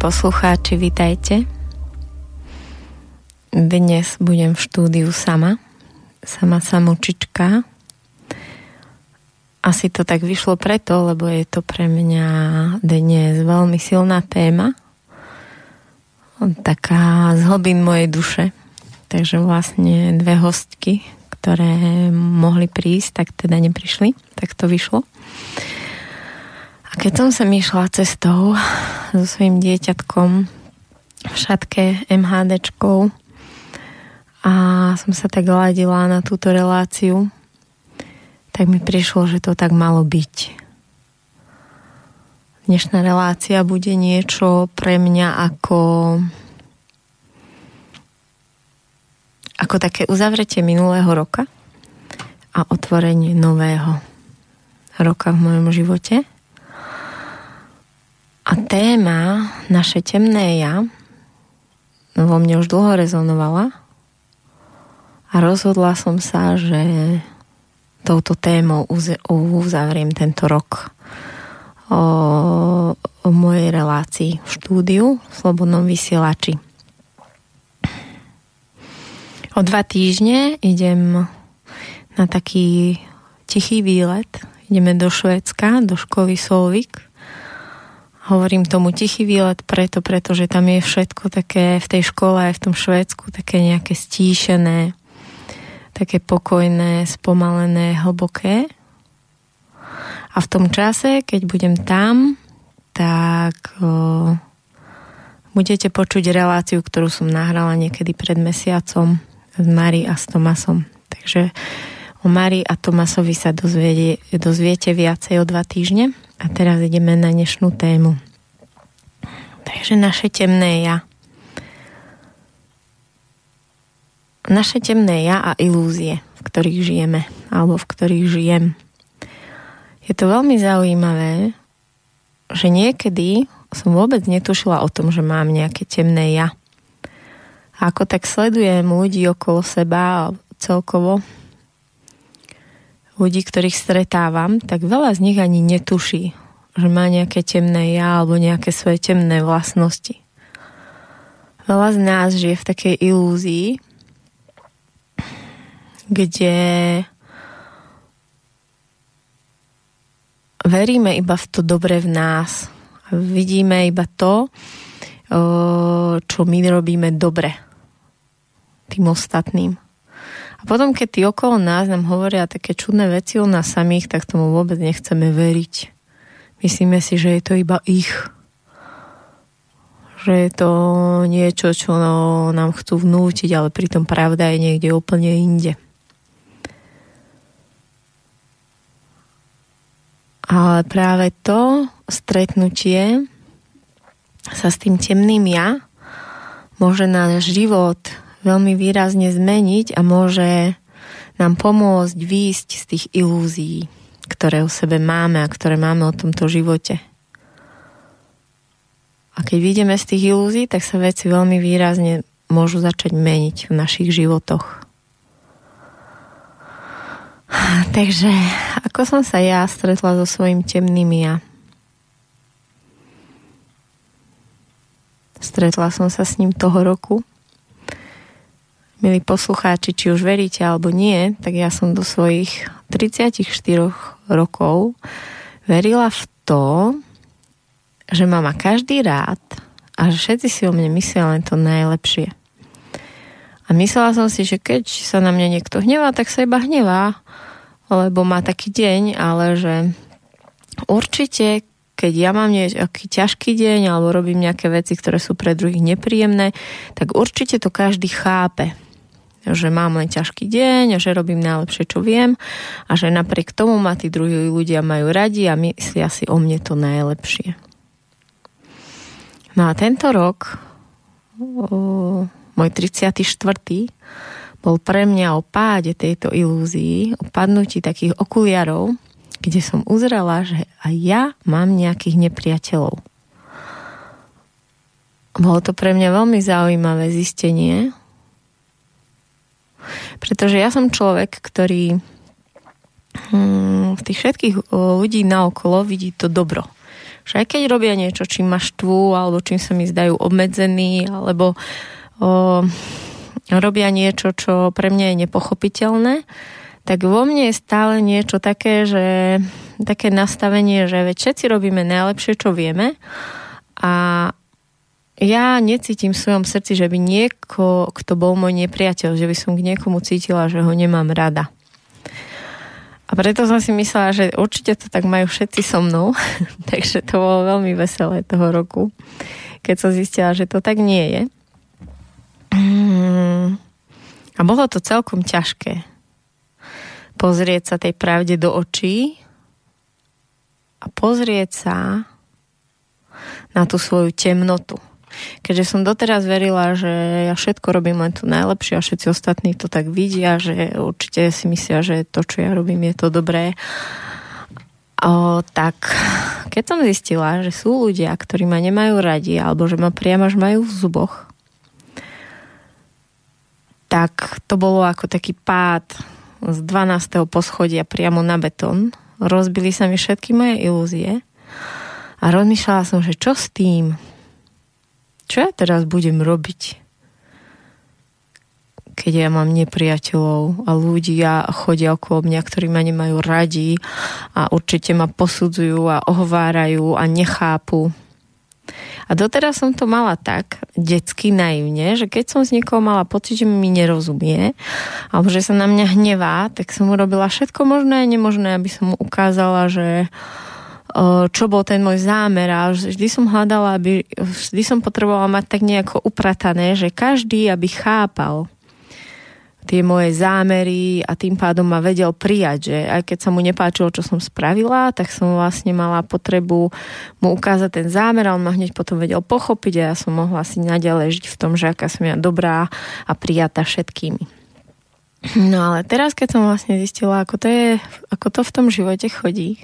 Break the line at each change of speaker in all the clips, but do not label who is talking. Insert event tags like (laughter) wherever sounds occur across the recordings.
Poslucháči, vitajte. Dnes budem v štúdiu sama, sama samočička. Asi to tak vyšlo preto, lebo je to pre mňa dnes veľmi silná téma. Taká z hlbín mojej duše. Takže vlastne dve hostky, ktoré mohli prísť, tak teda neprišli. Tak to vyšlo. A keď som sa išla cestou so svojím dieťatkom v šatke MHDčkou a som sa tak ladila na túto reláciu, tak mi prišlo, že to tak malo byť. Dnešná relácia bude niečo pre mňa ako ako také uzavretie minulého roka a otvorenie nového roka v mojom živote. A téma naše temné ja vo mne už dlho rezonovala a rozhodla som sa, že touto témou uzavriem tento rok o, o mojej relácii v štúdiu v Slobodnom vysielači. O dva týždne idem na taký tichý výlet. Ideme do Švédska, do školy Solvik. Hovorím tomu tichý výlet preto, pretože tam je všetko také v tej škole aj v tom Švédsku také nejaké stíšené, také pokojné, spomalené, hlboké. A v tom čase, keď budem tam, tak o, budete počuť reláciu, ktorú som nahrala niekedy pred mesiacom s Mari a s Tomasom. Takže o Mari a Tomasovi sa dozviete, dozviete viacej o dva týždne. A teraz ideme na dnešnú tému. Takže naše temné ja. naše temné ja a ilúzie, v ktorých žijeme, alebo v ktorých žijem. Je to veľmi zaujímavé, že niekedy som vôbec netušila o tom, že mám nejaké temné ja. A ako tak sledujem ľudí okolo seba celkovo, ľudí, ktorých stretávam, tak veľa z nich ani netuší, že má nejaké temné ja alebo nejaké svoje temné vlastnosti. Veľa z nás žije v takej ilúzii, kde veríme iba v to dobré v nás. Vidíme iba to, čo my robíme dobre tým ostatným. A potom, keď tí okolo nás nám hovoria také čudné veci o nás samých, tak tomu vôbec nechceme veriť. Myslíme si, že je to iba ich že je to niečo, čo no, nám chcú vnútiť, ale pritom pravda je niekde úplne inde. Ale práve to stretnutie sa s tým temným ja môže náš život veľmi výrazne zmeniť a môže nám pomôcť výjsť z tých ilúzií, ktoré o sebe máme a ktoré máme o tomto živote. A keď vidíme z tých ilúzií, tak sa veci veľmi výrazne môžu začať meniť v našich životoch. (sighs) Takže ako som sa ja stretla so svojím temným ja? Stretla som sa s ním toho roku. Milí poslucháči, či už veríte alebo nie, tak ja som do svojich 34 rokov verila v to, že ma má každý rád a že všetci si o mne myslia len to najlepšie. A myslela som si, že keď sa na mňa niekto hnevá, tak sa iba hnevá lebo má taký deň, ale že určite, keď ja mám nejaký ťažký deň alebo robím nejaké veci, ktoré sú pre druhých nepríjemné, tak určite to každý chápe že mám len ťažký deň a že robím najlepšie, čo viem a že napriek tomu ma tí druhí ľudia majú radi a myslia si o mne to najlepšie. No a tento rok, môj 34 bol pre mňa o páde tejto ilúzii, o padnutí takých okuliarov, kde som uzrela, že aj ja mám nejakých nepriateľov. Bolo to pre mňa veľmi zaujímavé zistenie, pretože ja som človek, ktorý hm, v tých všetkých ľudí naokolo vidí to dobro. Že aj keď robia niečo, čím ma štvú, alebo čím sa mi zdajú obmedzení, alebo o, robia niečo, čo pre mňa je nepochopiteľné, tak vo mne je stále niečo také, že také nastavenie, že veď všetci robíme najlepšie, čo vieme a ja necítim v svojom srdci, že by nieko, kto bol môj nepriateľ, že by som k niekomu cítila, že ho nemám rada. A preto som si myslela, že určite to tak majú všetci so mnou, (laughs) takže to bolo veľmi veselé toho roku, keď som zistila, že to tak nie je. Mm. A bolo to celkom ťažké pozrieť sa tej pravde do očí a pozrieť sa na tú svoju temnotu. Keďže som doteraz verila, že ja všetko robím len tu najlepšie a všetci ostatní to tak vidia, že určite si myslia, že to, čo ja robím, je to dobré. O, tak keď som zistila, že sú ľudia, ktorí ma nemajú radi alebo že ma priamo až majú v zuboch, tak to bolo ako taký pád z 12. poschodia priamo na betón. Rozbili sa mi všetky moje ilúzie a rozmýšľala som, že čo s tým? Čo ja teraz budem robiť? Keď ja mám nepriateľov a ľudia chodia okolo mňa, ktorí ma nemajú radi a určite ma posudzujú a ohovárajú a nechápu. A doteraz som to mala tak, detsky naivne, že keď som z niekoho mala pocit, že mi nerozumie, alebo že sa na mňa hnevá, tak som urobila všetko možné a nemožné, aby som mu ukázala, že čo bol ten môj zámer a vždy som hľadala, aby, vždy som potrebovala mať tak nejako upratané, že každý, aby chápal tie moje zámery a tým pádom ma vedel prijať, že aj keď sa mu nepáčilo, čo som spravila, tak som vlastne mala potrebu mu ukázať ten zámer a on ma hneď potom vedel pochopiť a ja som mohla si naďalej žiť v tom, že aká som ja dobrá a prijatá všetkými. No ale teraz, keď som vlastne zistila, ako to, je, ako to v tom živote chodí,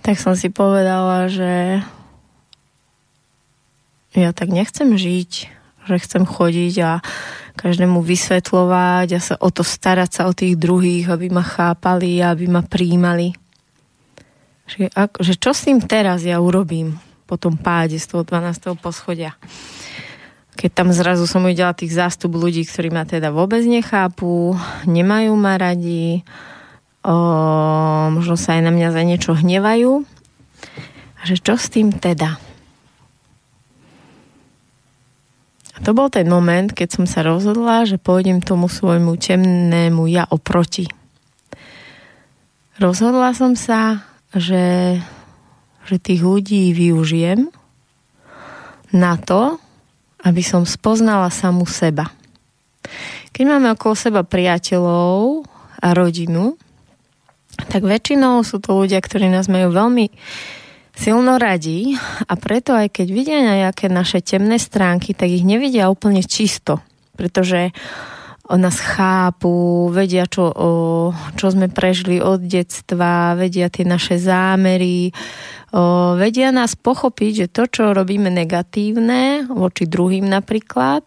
tak som si povedala, že ja tak nechcem žiť, že chcem chodiť a každému vysvetľovať a sa o to starať sa o tých druhých, aby ma chápali a aby ma príjmali. Že, ak, že čo s tým teraz ja urobím po tom páde z toho 12. poschodia? Keď tam zrazu som uvidela tých zástup ľudí, ktorí ma teda vôbec nechápu, nemajú ma radi, o, možno sa aj na mňa za niečo hnevajú. A že čo s tým teda? A to bol ten moment, keď som sa rozhodla, že pôjdem tomu svojmu temnému ja oproti. Rozhodla som sa, že, že tých ľudí využijem na to, aby som spoznala samú seba. Keď máme okolo seba priateľov a rodinu, tak väčšinou sú to ľudia, ktorí nás majú veľmi silno radí a preto aj keď vidia nejaké naše temné stránky, tak ich nevidia úplne čisto, pretože nás chápu, vedia, čo, o, čo sme prežili od detstva, vedia tie naše zámery, o, vedia nás pochopiť, že to, čo robíme negatívne voči druhým napríklad,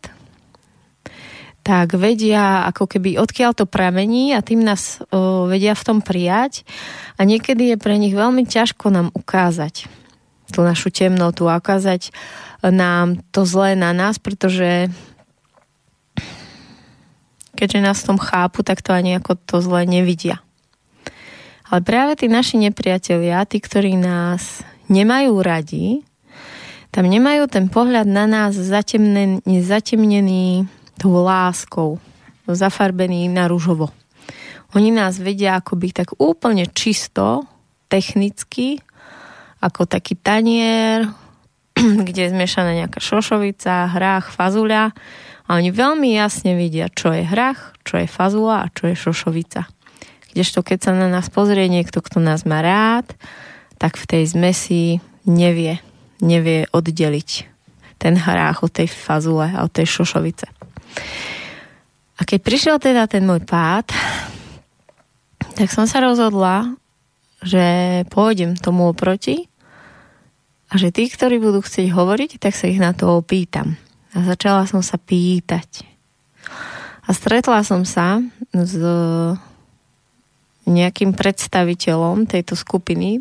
tak vedia ako keby odkiaľ to pramení a tým nás o, vedia v tom prijať a niekedy je pre nich veľmi ťažko nám ukázať tú našu temnotu a ukázať nám to zlé na nás, pretože keďže nás v tom chápu, tak to ani ako to zlé nevidia. Ale práve tí naši nepriatelia, tí, ktorí nás nemajú radi, tam nemajú ten pohľad na nás zatemnený, zatemnený tou láskou, zafarbený na rúžovo. Oni nás vedia akoby tak úplne čisto, technicky, ako taký tanier, (clears throat) kde je zmiešaná nejaká šošovica, hrách, fazuľa a oni veľmi jasne vidia, čo je hrách, čo je fazula a čo je šošovica. Kdežto keď sa na nás pozrie niekto, kto nás má rád, tak v tej zmesi nevie, nevie oddeliť ten hrách od tej fazule a od tej šošovice. A keď prišiel teda ten môj pád, tak som sa rozhodla, že pôjdem tomu oproti a že tí, ktorí budú chcieť hovoriť, tak sa ich na to opýtam. A začala som sa pýtať. A stretla som sa s nejakým predstaviteľom tejto skupiny,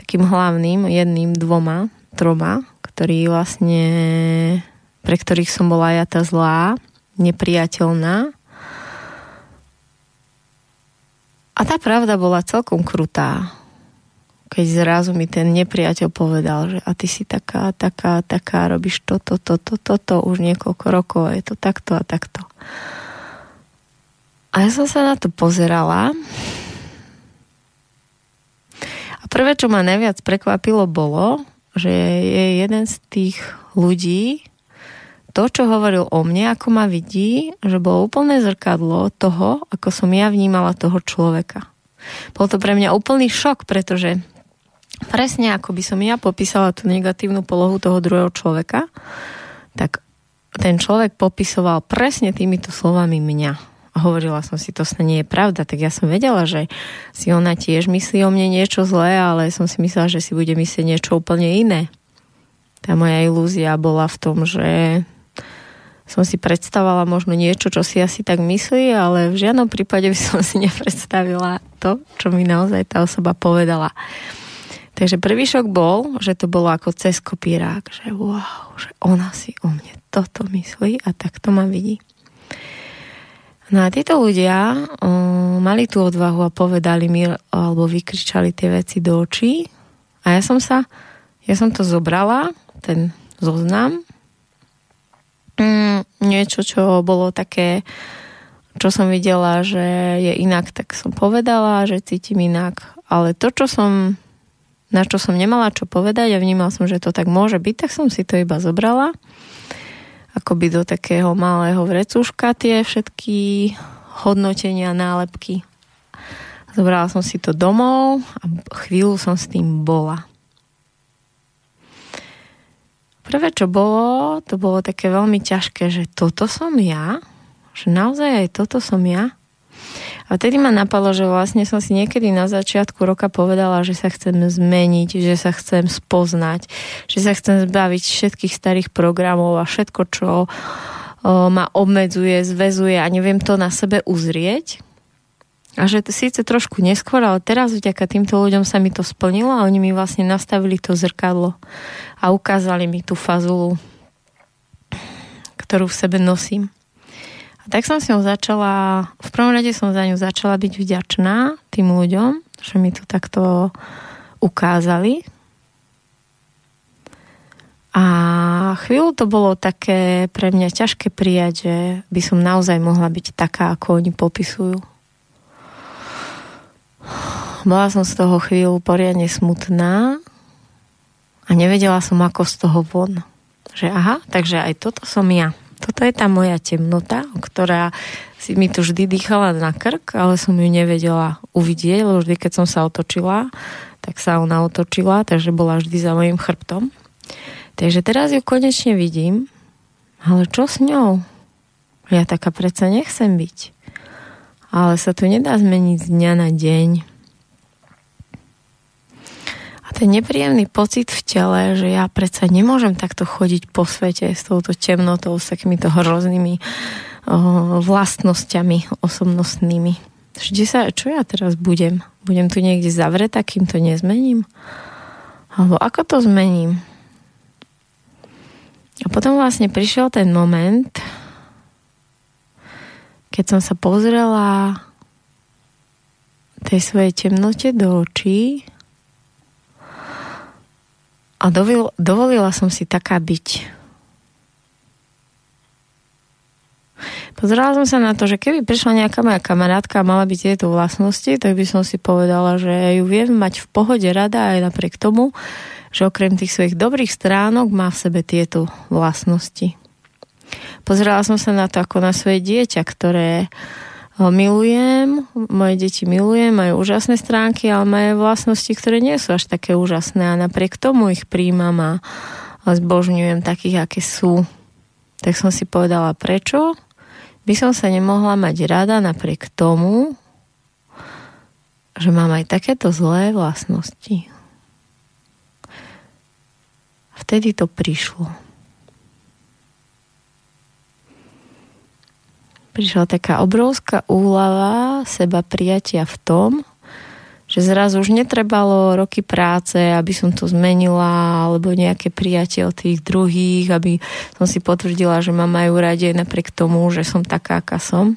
takým hlavným, jedným, dvoma, troma, ktorí vlastne, pre ktorých som bola ja tá zlá, nepriateľná. A tá pravda bola celkom krutá. Keď zrazu mi ten nepriateľ povedal, že a ty si taká, taká, taká, robíš toto, toto, toto, to, už niekoľko rokov je to takto a takto. A ja som sa na to pozerala a prvé, čo ma najviac prekvapilo, bolo, že je jeden z tých ľudí, to, čo hovoril o mne, ako ma vidí, že bolo úplné zrkadlo toho, ako som ja vnímala toho človeka. Bol to pre mňa úplný šok, pretože presne ako by som ja popísala tú negatívnu polohu toho druhého človeka, tak ten človek popisoval presne týmito slovami mňa hovorila som si, to sa nie je pravda, tak ja som vedela, že si ona tiež myslí o mne niečo zlé, ale som si myslela, že si bude myslieť niečo úplne iné. Tá moja ilúzia bola v tom, že som si predstavovala možno niečo, čo si asi tak myslí, ale v žiadnom prípade by (laughs) som si nepredstavila to, čo mi naozaj tá osoba povedala. Takže prvý šok bol, že to bolo ako cez kopírák, že wow, že ona si o mne toto myslí a tak to ma vidí. No a títo ľudia o, mali tú odvahu a povedali mi, alebo vykričali tie veci do očí. A ja som sa, ja som to zobrala, ten zoznam. Mm, niečo, čo bolo také, čo som videla, že je inak, tak som povedala, že cítim inak. Ale to, čo som, na čo som nemala čo povedať a vnímal som, že to tak môže byť, tak som si to iba zobrala akoby do takého malého vrecúška tie všetky hodnotenia, nálepky. Zobrala som si to domov a chvíľu som s tým bola. Prvé, čo bolo, to bolo také veľmi ťažké, že toto som ja, že naozaj aj toto som ja. A vtedy ma napadlo, že vlastne som si niekedy na začiatku roka povedala, že sa chcem zmeniť, že sa chcem spoznať, že sa chcem zbaviť všetkých starých programov a všetko, čo o, ma obmedzuje, zväzuje a neviem to na sebe uzrieť. A že to síce trošku neskôr, ale teraz vďaka týmto ľuďom sa mi to splnilo a oni mi vlastne nastavili to zrkadlo a ukázali mi tú fazulu, ktorú v sebe nosím tak som si ho začala, v prvom rade som za ňu začala byť vďačná tým ľuďom, že mi to takto ukázali. A chvíľu to bolo také pre mňa ťažké prijať, že by som naozaj mohla byť taká, ako oni popisujú. Bola som z toho chvíľu poriadne smutná a nevedela som, ako z toho von. Že aha, takže aj toto som ja. Toto je tá moja temnota, ktorá si mi tu vždy dýchala na krk, ale som ju nevedela uvidieť, lebo vždy, keď som sa otočila, tak sa ona otočila, takže bola vždy za mojim chrbtom. Takže teraz ju konečne vidím, ale čo s ňou? Ja taká predsa nechcem byť. Ale sa to nedá zmeniť z dňa na deň a ten nepríjemný pocit v tele, že ja predsa nemôžem takto chodiť po svete s touto temnotou, s takýmito hroznými o, vlastnosťami osobnostnými. Vždy sa, čo ja teraz budem? Budem tu niekde zavretá, kým to nezmením? Alebo ako to zmením? A potom vlastne prišiel ten moment, keď som sa pozrela tej svojej temnote do očí a dovil, dovolila som si taká byť. Pozerala som sa na to, že keby prišla nejaká moja kamarátka a mala byť tieto vlastnosti, tak by som si povedala, že ju viem mať v pohode rada aj napriek tomu, že okrem tých svojich dobrých stránok má v sebe tieto vlastnosti. Pozerala som sa na to ako na svoje dieťa, ktoré ho milujem, moje deti milujem, majú úžasné stránky, ale majú vlastnosti, ktoré nie sú až také úžasné a napriek tomu ich príjmam a, zbožňujem takých, aké sú. Tak som si povedala, prečo by som sa nemohla mať rada napriek tomu, že mám aj takéto zlé vlastnosti. Vtedy to prišlo. Prišla taká obrovská úlava seba prijatia v tom, že zrazu už netrebalo roky práce, aby som to zmenila, alebo nejaké prijatie od tých druhých, aby som si potvrdila, že ma majú radi napriek tomu, že som taká, aká som.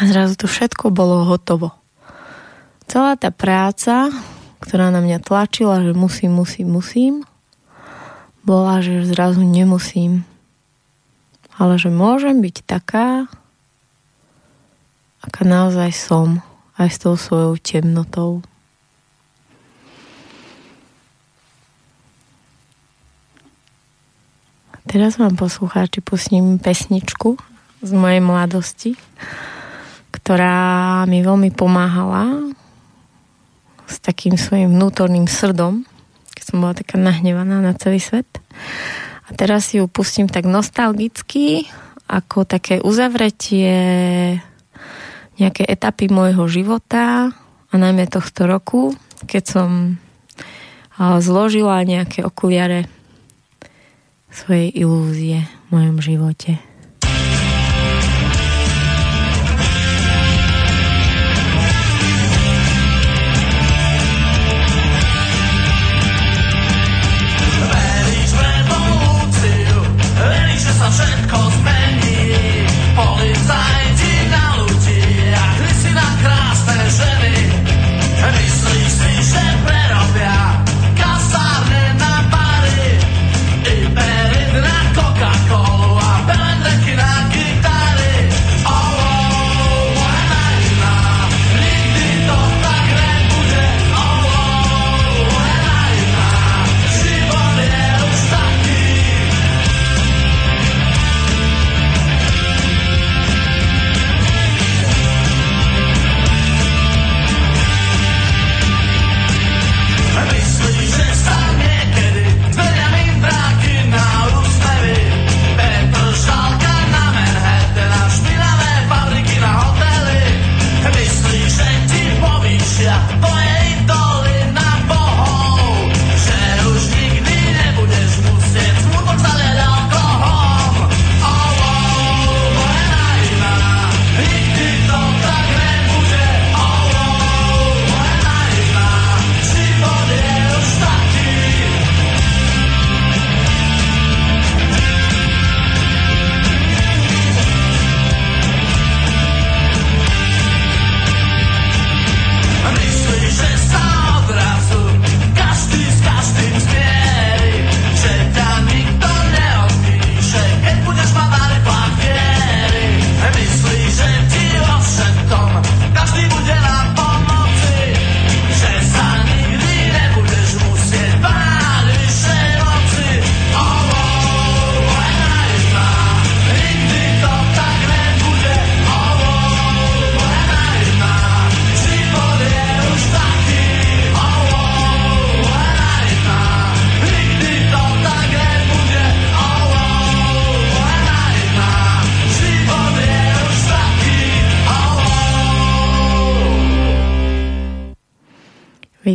A zrazu to všetko bolo hotovo. Celá tá práca, ktorá na mňa tlačila, že musím, musím, musím, bola, že zrazu nemusím. Ale že môžem byť taká, aká naozaj som aj s tou svojou temnotou. Teraz vám poslucháči pustím pesničku z mojej mladosti, ktorá mi veľmi pomáhala s takým svojim vnútorným srdom, keď som bola taká nahnevaná na celý svet. A teraz ju pustím tak nostalgicky, ako také uzavretie nejaké etapy môjho života a najmä tohto roku, keď som zložila nejaké okuliare svojej ilúzie v mojom živote.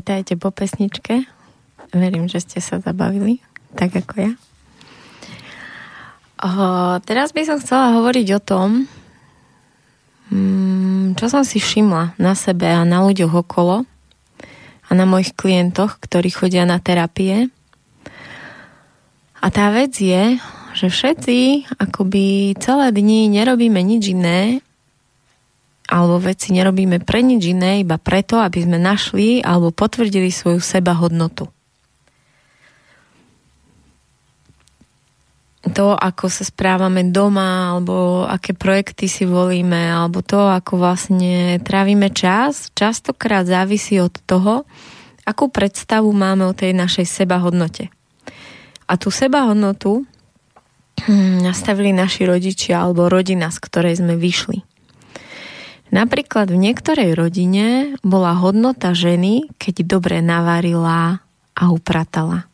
Vítajte po pesničke. Verím, že ste sa zabavili, tak ako ja. O, teraz by som chcela hovoriť o tom, mm, čo som si všimla na sebe a na ľuďoch okolo a na mojich klientoch, ktorí chodia na terapie. A tá vec je, že všetci akoby celé dni nerobíme nič iné, alebo veci nerobíme pre nič iné, iba preto, aby sme našli alebo potvrdili svoju seba hodnotu. To, ako sa správame doma, alebo aké projekty si volíme, alebo to, ako vlastne trávime čas, častokrát závisí od toho, akú predstavu máme o tej našej seba hodnote. A tú seba hodnotu hm, nastavili naši rodičia alebo rodina, z ktorej sme vyšli. Napríklad v niektorej rodine bola hodnota ženy, keď dobre navarila a upratala.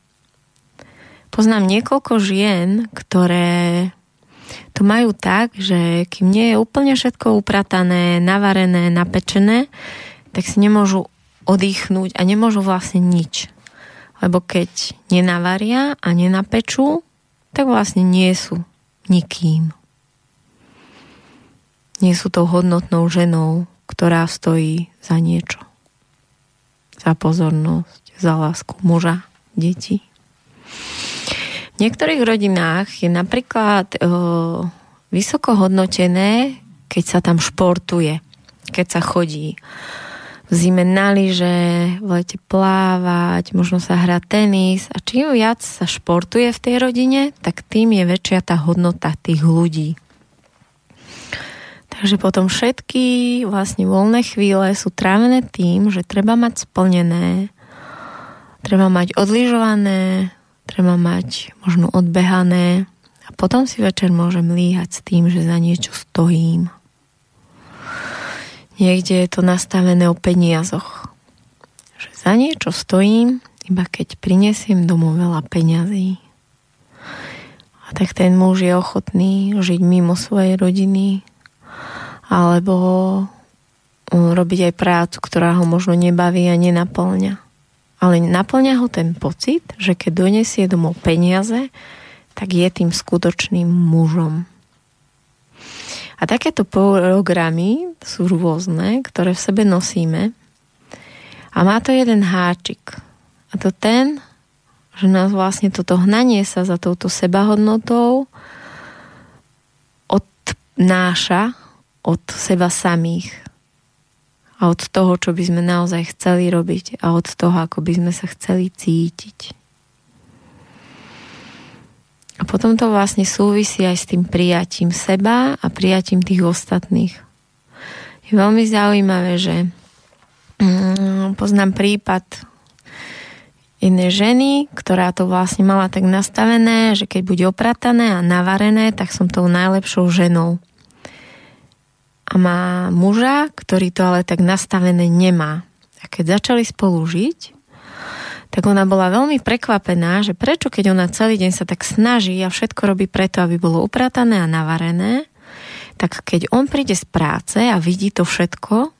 Poznám niekoľko žien, ktoré to majú tak, že kým nie je úplne všetko upratané, navarené, napečené, tak si nemôžu oddychnúť a nemôžu vlastne nič. Lebo keď nenavaria a nenapečú, tak vlastne nie sú nikým tou hodnotnou ženou, ktorá stojí za niečo. za pozornosť, za lásku muža, detí. V niektorých rodinách je napríklad e, vysoko hodnotené, keď sa tam športuje, keď sa chodí v zime na lyže, v lete plávať, možno sa hrá tenis a čím viac sa športuje v tej rodine, tak tým je väčšia tá hodnota tých ľudí. Takže potom všetky vlastne voľné chvíle sú trávené tým, že treba mať splnené, treba mať odlyžované, treba mať možno odbehané a potom si večer môžem líhať s tým, že za niečo stojím. Niekde je to nastavené o peniazoch. Že za niečo stojím, iba keď prinesiem domov veľa peňazí. A tak ten muž je ochotný žiť mimo svojej rodiny alebo robiť aj prácu, ktorá ho možno nebaví a nenaplňa. Ale naplňa ho ten pocit, že keď donesie domov peniaze, tak je tým skutočným mužom. A takéto programy sú rôzne, ktoré v sebe nosíme. A má to jeden háčik. A to ten, že nás vlastne toto hnanie sa za touto sebahodnotou odnáša od seba samých a od toho, čo by sme naozaj chceli robiť a od toho, ako by sme sa chceli cítiť. A potom to vlastne súvisí aj s tým prijatím seba a prijatím tých ostatných. Je veľmi zaujímavé, že mm, poznám prípad jednej ženy, ktorá to vlastne mala tak nastavené, že keď bude opratané a navarené, tak som tou najlepšou ženou. A má muža, ktorý to ale tak nastavené nemá. A keď začali spolu žiť, tak ona bola veľmi prekvapená, že prečo keď ona celý deň sa tak snaží a všetko robí preto, aby bolo upratané a navarené, tak keď on príde z práce a vidí to všetko,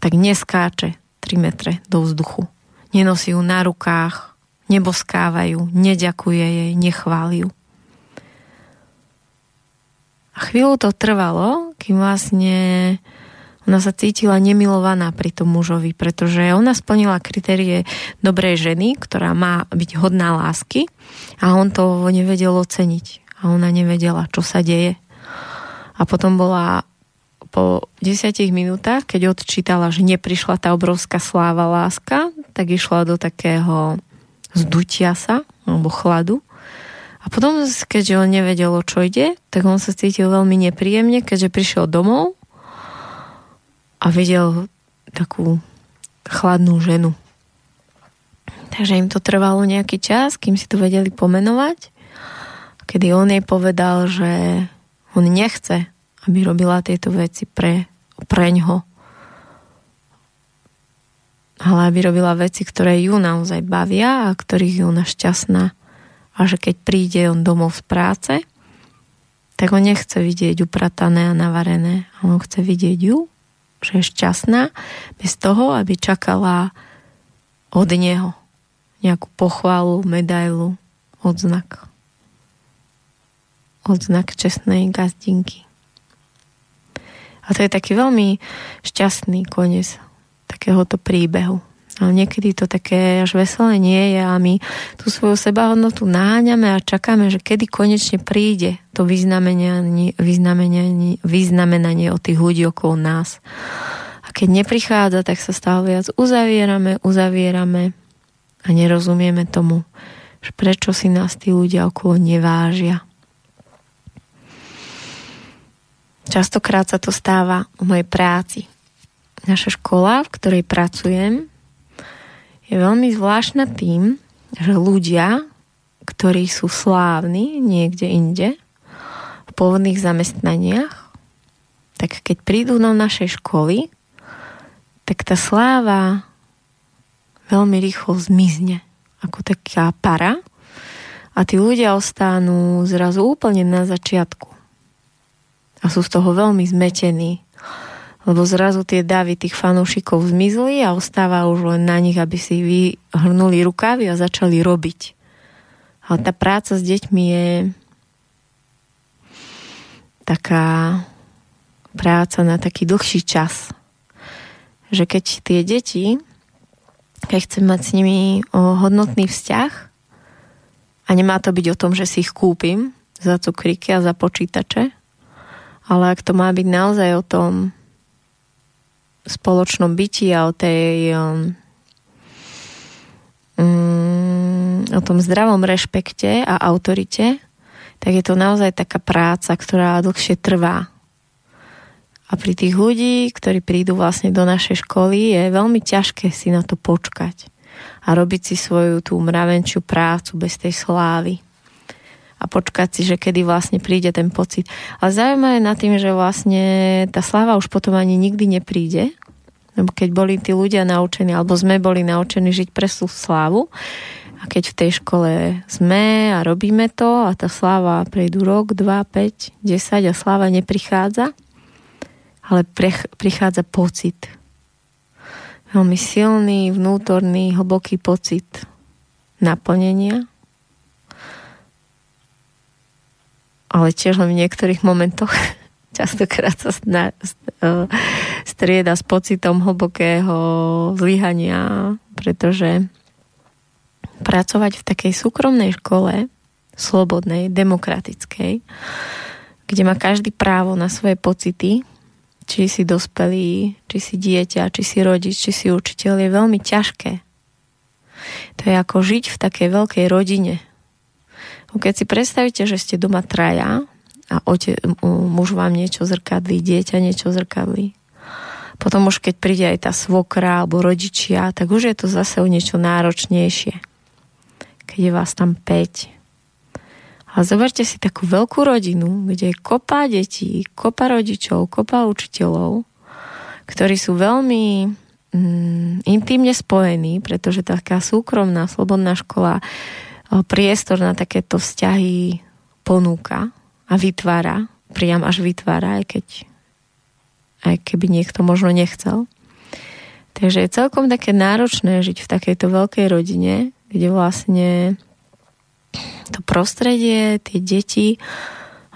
tak neskáče 3 metre do vzduchu. Nenosí ju na rukách, neboskávajú, neďakuje jej, nechváli ju. A chvíľu to trvalo, kým vlastne ona sa cítila nemilovaná pri tom mužovi, pretože ona splnila kritérie dobrej ženy, ktorá má byť hodná lásky a on to nevedel oceniť. A ona nevedela, čo sa deje. A potom bola po desiatich minútach, keď odčítala, že neprišla tá obrovská sláva láska, tak išla do takého zdutia sa, alebo chladu. A potom, keďže on nevedel, o čo ide, tak on sa cítil veľmi nepríjemne, keďže prišiel domov a videl takú chladnú ženu. Takže im to trvalo nejaký čas, kým si to vedeli pomenovať, kedy on jej povedal, že on nechce, aby robila tieto veci pre, pre ňo. Ale aby robila veci, ktoré ju naozaj bavia a ktorých je ona šťastná. A že keď príde on domov z práce, tak on nechce vidieť upratané a navarené. On chce vidieť ju že je šťastná, bez toho, aby čakala od neho nejakú pochvalu, medailu, odznak. Odznak čestnej gazdinky. A to je taký veľmi šťastný koniec takéhoto príbehu. Ale niekedy to také až veselé nie je a my tú svoju sebahodnotu náňame a čakáme, že kedy konečne príde to vyznamenanie, vyznamenanie, vyznamenanie od tých ľudí okolo nás. A keď neprichádza, tak sa stále viac uzavierame, uzavierame a nerozumieme tomu, že prečo si nás tí ľudia okolo nevážia. Častokrát sa to stáva v mojej práci. Naša škola, v ktorej pracujem, je veľmi zvláštna tým, že ľudia, ktorí sú slávni niekde inde, v pôvodných zamestnaniach, tak keď prídu do našej školy, tak tá sláva veľmi rýchlo zmizne, ako taká para a tí ľudia ostanú zrazu úplne na začiatku a sú z toho veľmi zmetení lebo zrazu tie davy tých fanúšikov zmizli a ostáva už len na nich, aby si vyhrnuli rukávy a začali robiť. Ale tá práca s deťmi je taká práca na taký dlhší čas. Že keď tie deti keď chcem mať s nimi hodnotný vzťah a nemá to byť o tom, že si ich kúpim za cukríky a za počítače, ale ak to má byť naozaj o tom spoločnom byti a o tej um, um, o tom zdravom rešpekte a autorite, tak je to naozaj taká práca, ktorá dlhšie trvá. A pri tých ľudí, ktorí prídu vlastne do našej školy, je veľmi ťažké si na to počkať a robiť si svoju tú mravenčiu prácu bez tej slávy a počkať si, že kedy vlastne príde ten pocit. Ale zaujímavé na tým, že vlastne tá sláva už potom ani nikdy nepríde, lebo keď boli tí ľudia naučení, alebo sme boli naučení žiť pre slávu, a keď v tej škole sme a robíme to a tá sláva prejdú rok, dva, 5, 10 a sláva neprichádza, ale prech, prichádza pocit. Veľmi silný, vnútorný, hlboký pocit naplnenia. Ale tiež len v niektorých momentoch (laughs) častokrát sa e, strieda s pocitom hlbokého zlyhania, pretože pracovať v takej súkromnej škole, slobodnej, demokratickej, kde má každý právo na svoje pocity, či si dospelý, či si dieťa, či si rodič, či si učiteľ, je veľmi ťažké. To je ako žiť v takej veľkej rodine. Keď si predstavíte, že ste doma traja a ote, muž vám niečo zrkadlí, dieťa niečo zrkadlí, potom už keď príde aj tá svokra alebo rodičia, tak už je to zase o niečo náročnejšie keď je vás tam 5. A zoberte si takú veľkú rodinu, kde je kopa detí, kopa rodičov, kopa učiteľov, ktorí sú veľmi mm, intimne spojení, pretože taká súkromná, slobodná škola priestor na takéto vzťahy ponúka a vytvára, priam až vytvára, aj keď aj keby niekto možno nechcel. Takže je celkom také náročné žiť v takejto veľkej rodine, kde vlastne to prostredie, tie deti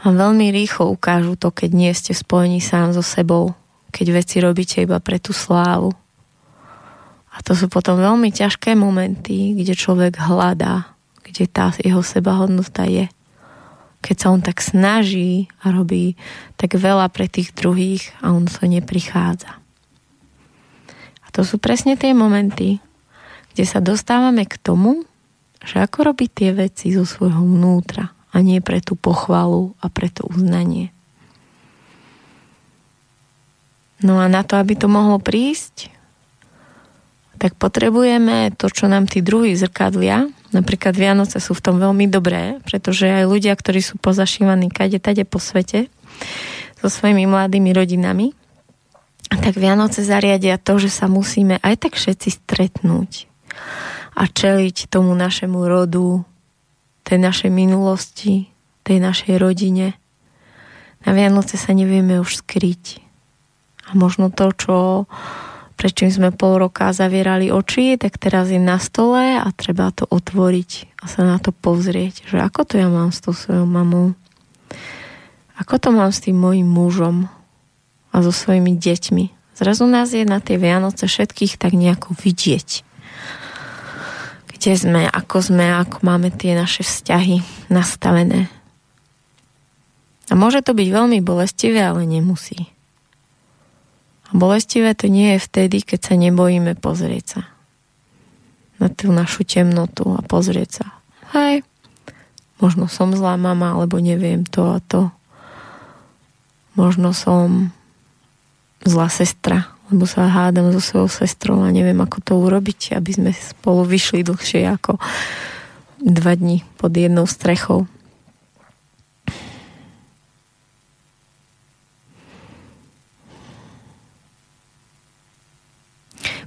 vám veľmi rýchlo ukážu to, keď nie ste spojení sám so sebou, keď veci robíte iba pre tú slávu. A to sú potom veľmi ťažké momenty, kde človek hľadá, kde tá jeho sebahodnota je. Keď sa on tak snaží a robí tak veľa pre tých druhých a on to neprichádza. A to sú presne tie momenty, kde sa dostávame k tomu, že ako robiť tie veci zo svojho vnútra a nie pre tú pochvalu a pre to uznanie. No a na to, aby to mohlo prísť, tak potrebujeme to, čo nám tí druhí zrkadlia. Napríklad Vianoce sú v tom veľmi dobré, pretože aj ľudia, ktorí sú pozašívaní kade tade po svete so svojimi mladými rodinami, tak Vianoce zariadia to, že sa musíme aj tak všetci stretnúť a čeliť tomu našemu rodu, tej našej minulosti, tej našej rodine. Na Vianoce sa nevieme už skryť. A možno to, čo prečím sme pol roka zavierali oči, tak teraz je na stole a treba to otvoriť a sa na to pozrieť, že ako to ja mám s tou svojou mamou, ako to mám s tým mojim mužom a so svojimi deťmi. Zrazu nás je na tie Vianoce všetkých tak nejako vidieť kde sme, ako sme, ako máme tie naše vzťahy nastavené. A môže to byť veľmi bolestivé, ale nemusí. Bolestivé to nie je vtedy, keď sa nebojíme pozrieť sa na tú našu temnotu a pozrieť sa. Hej, možno som zlá mama, alebo neviem to a to. Možno som zlá sestra, lebo sa hádam so svojou sestrou a neviem, ako to urobiť, aby sme spolu vyšli dlhšie ako dva dni pod jednou strechou.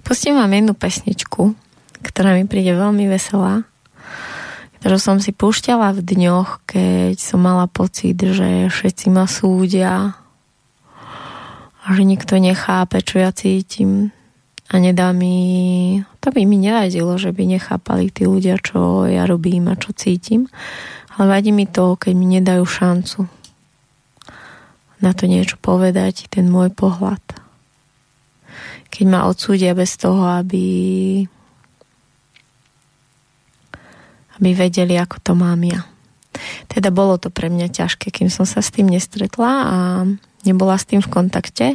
Pustím vám jednu pesničku, ktorá mi príde veľmi veselá, ktorú som si púšťala v dňoch, keď som mala pocit, že všetci ma súdia, a že nikto nechápe, čo ja cítim a nedá mi, to by mi nevadilo, že by nechápali tí ľudia, čo ja robím a čo cítim, ale vadí mi to, keď mi nedajú šancu na to niečo povedať, ten môj pohľad. Keď ma odsúdia bez toho, aby aby vedeli, ako to mám ja. Teda bolo to pre mňa ťažké, kým som sa s tým nestretla a nebola s tým v kontakte.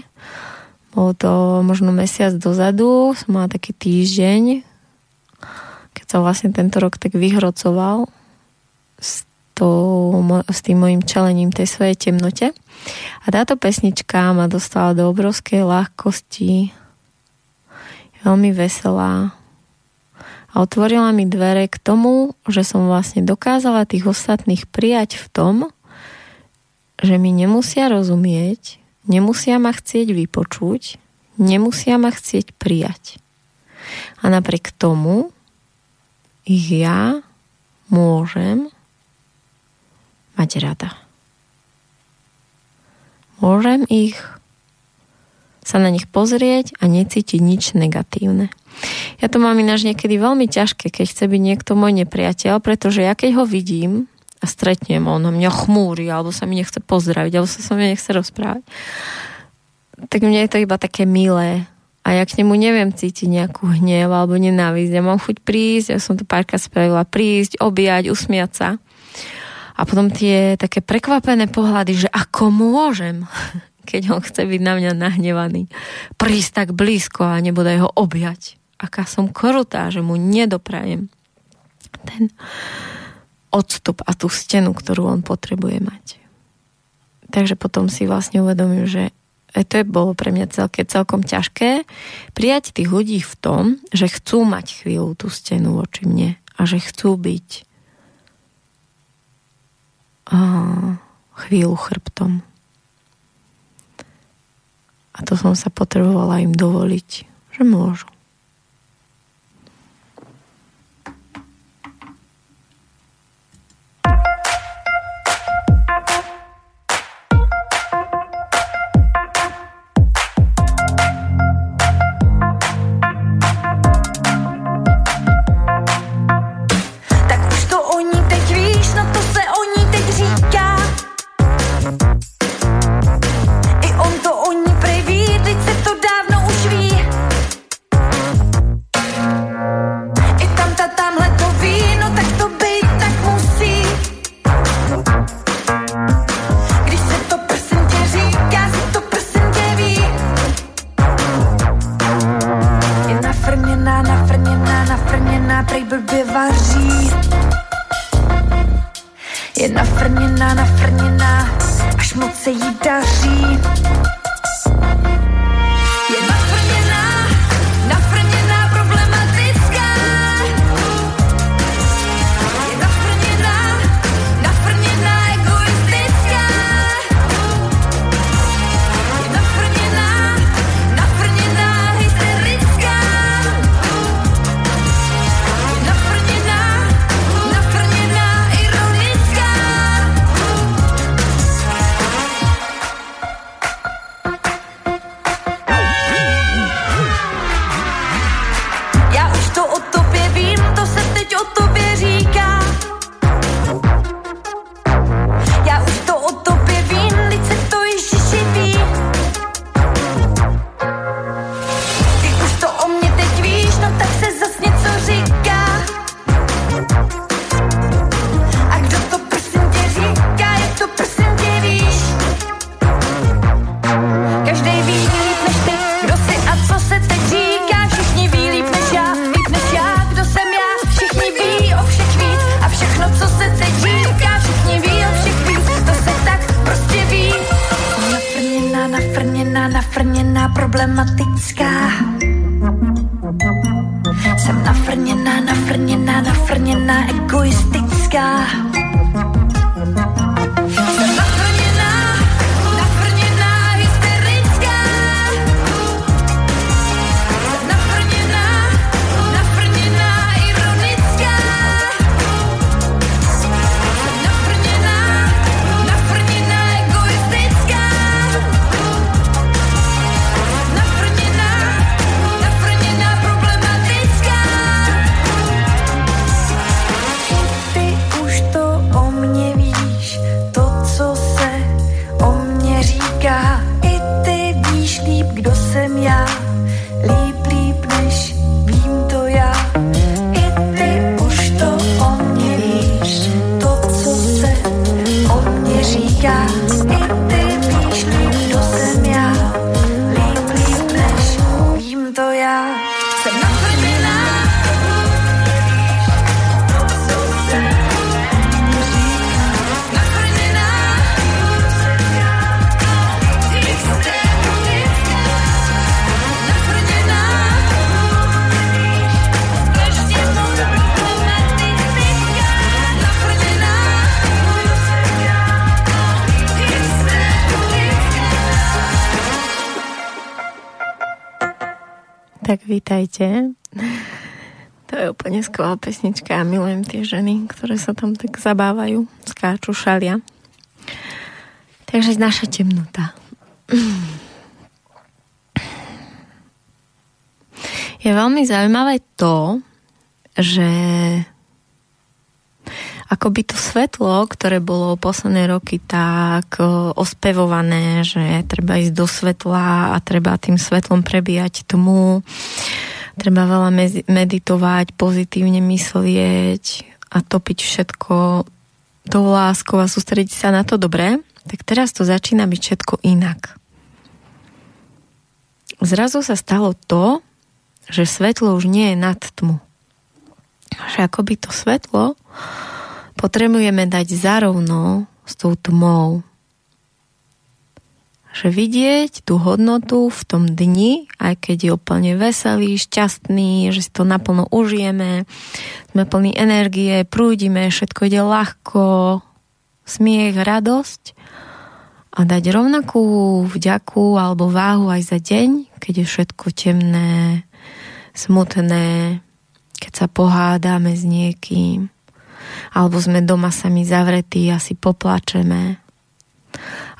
Bolo to možno mesiac dozadu, som mala taký týždeň, keď sa vlastne tento rok tak vyhrocoval s, to, s tým mojim čelením tej svojej temnote. A táto pesnička ma dostala do obrovskej ľahkosti, veľmi veselá, a otvorila mi dvere k tomu, že som vlastne dokázala tých ostatných prijať v tom, že mi nemusia rozumieť, nemusia ma chcieť vypočuť, nemusia ma chcieť prijať. A napriek tomu ich ja môžem mať rada. Môžem ich sa na nich pozrieť a necítiť nič negatívne. Ja to mám ináč niekedy veľmi ťažké, keď chce byť niekto môj nepriateľ, pretože ja keď ho vidím a stretnem, on mňa chmúri, alebo sa mi nechce pozdraviť, alebo sa so mňa nechce rozprávať, tak mne je to iba také milé. A ja k nemu neviem cítiť nejakú hnev alebo nenávisť. Ja mám chuť prísť, ja som to párka spravila, prísť, objať, usmiať sa. A potom tie také prekvapené pohľady, že ako môžem, keď on chce byť na mňa nahnevaný, prísť tak blízko a nebude ho objať aká som krutá, že mu nedoprajem ten odstup a tú stenu, ktorú on potrebuje mať. Takže potom si vlastne uvedomím, že to je bolo pre mňa celke, celkom ťažké prijať tých ľudí v tom, že chcú mať chvíľu tú stenu voči mne a že chcú byť uh, chvíľu chrbtom. To som sa potrebovala im dovoliť, že môžu. prej blbě vaří. Je nafrněná, nafrněná, až moc se jí daří. Vítajte. To je úplne skvelá pesnička a milujem tie ženy, ktoré sa tam tak zabávajú, skáču, šalia. Takže naša temnota. Je veľmi zaujímavé to, že akoby to svetlo, ktoré bolo posledné roky tak ospevované, že treba ísť do svetla a treba tým svetlom prebíjať tmu, treba veľa meditovať, pozitívne myslieť a topiť všetko tou láskou a sústrediť sa na to dobré, tak teraz to začína byť všetko inak. Zrazu sa stalo to, že svetlo už nie je nad tmu. Že akoby to svetlo potrebujeme dať zarovno s tou tmou že vidieť tú hodnotu v tom dni, aj keď je úplne veselý, šťastný, že si to naplno užijeme, sme plní energie, prúdime, všetko ide ľahko, smiech, radosť. A dať rovnakú vďaku alebo váhu aj za deň, keď je všetko temné, smutné, keď sa pohádame s niekým, alebo sme doma sami zavretí a si poplačeme,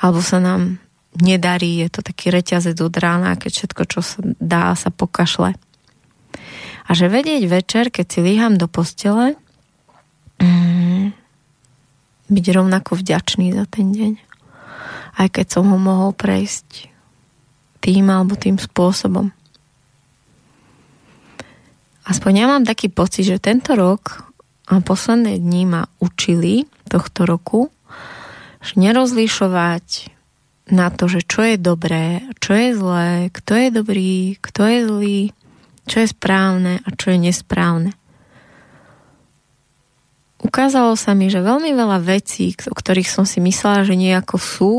alebo sa nám nedarí, je to taký reťazec od rána, keď všetko, čo sa dá, sa pokašle. A že vedieť večer, keď si líham do postele, mm, byť rovnako vďačný za ten deň. Aj keď som ho mohol prejsť tým alebo tým spôsobom. Aspoň ja mám taký pocit, že tento rok a posledné dní ma učili tohto roku, nerozlišovať na to, že čo je dobré, čo je zlé, kto je dobrý, kto je zlý, čo je správne a čo je nesprávne. Ukázalo sa mi, že veľmi veľa vecí, o ktorých som si myslela, že nejako sú,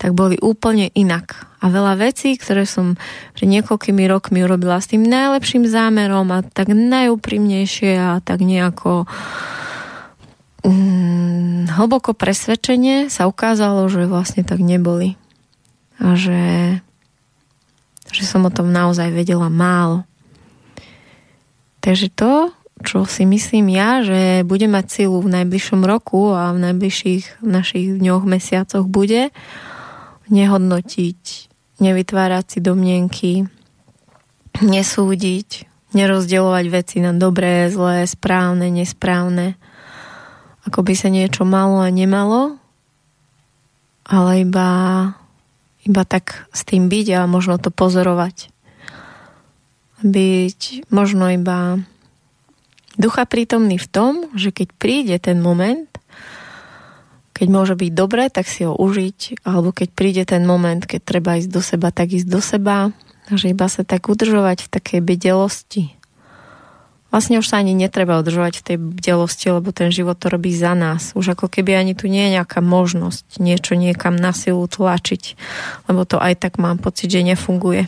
tak boli úplne inak. A veľa vecí, ktoré som pred niekoľkými rokmi urobila s tým najlepším zámerom a tak najúprimnejšie a tak nejako mm, hlboko presvedčenie sa ukázalo, že vlastne tak neboli. A že, že som o tom naozaj vedela málo. Takže to, čo si myslím ja, že bude mať silu v najbližšom roku a v najbližších našich dňoch, mesiacoch bude nehodnotiť, nevytvárať si domnienky, nesúdiť, nerozdielovať veci na dobré, zlé, správne, nesprávne ako by sa niečo malo a nemalo, ale iba, iba tak s tým byť a možno to pozorovať. Byť možno iba ducha prítomný v tom, že keď príde ten moment, keď môže byť dobré, tak si ho užiť, alebo keď príde ten moment, keď treba ísť do seba, tak ísť do seba, že iba sa tak udržovať v takej bedelosti vlastne už sa ani netreba udržovať v tej bdelosti, lebo ten život to robí za nás. Už ako keby ani tu nie je nejaká možnosť niečo niekam na silu tlačiť, lebo to aj tak mám pocit, že nefunguje.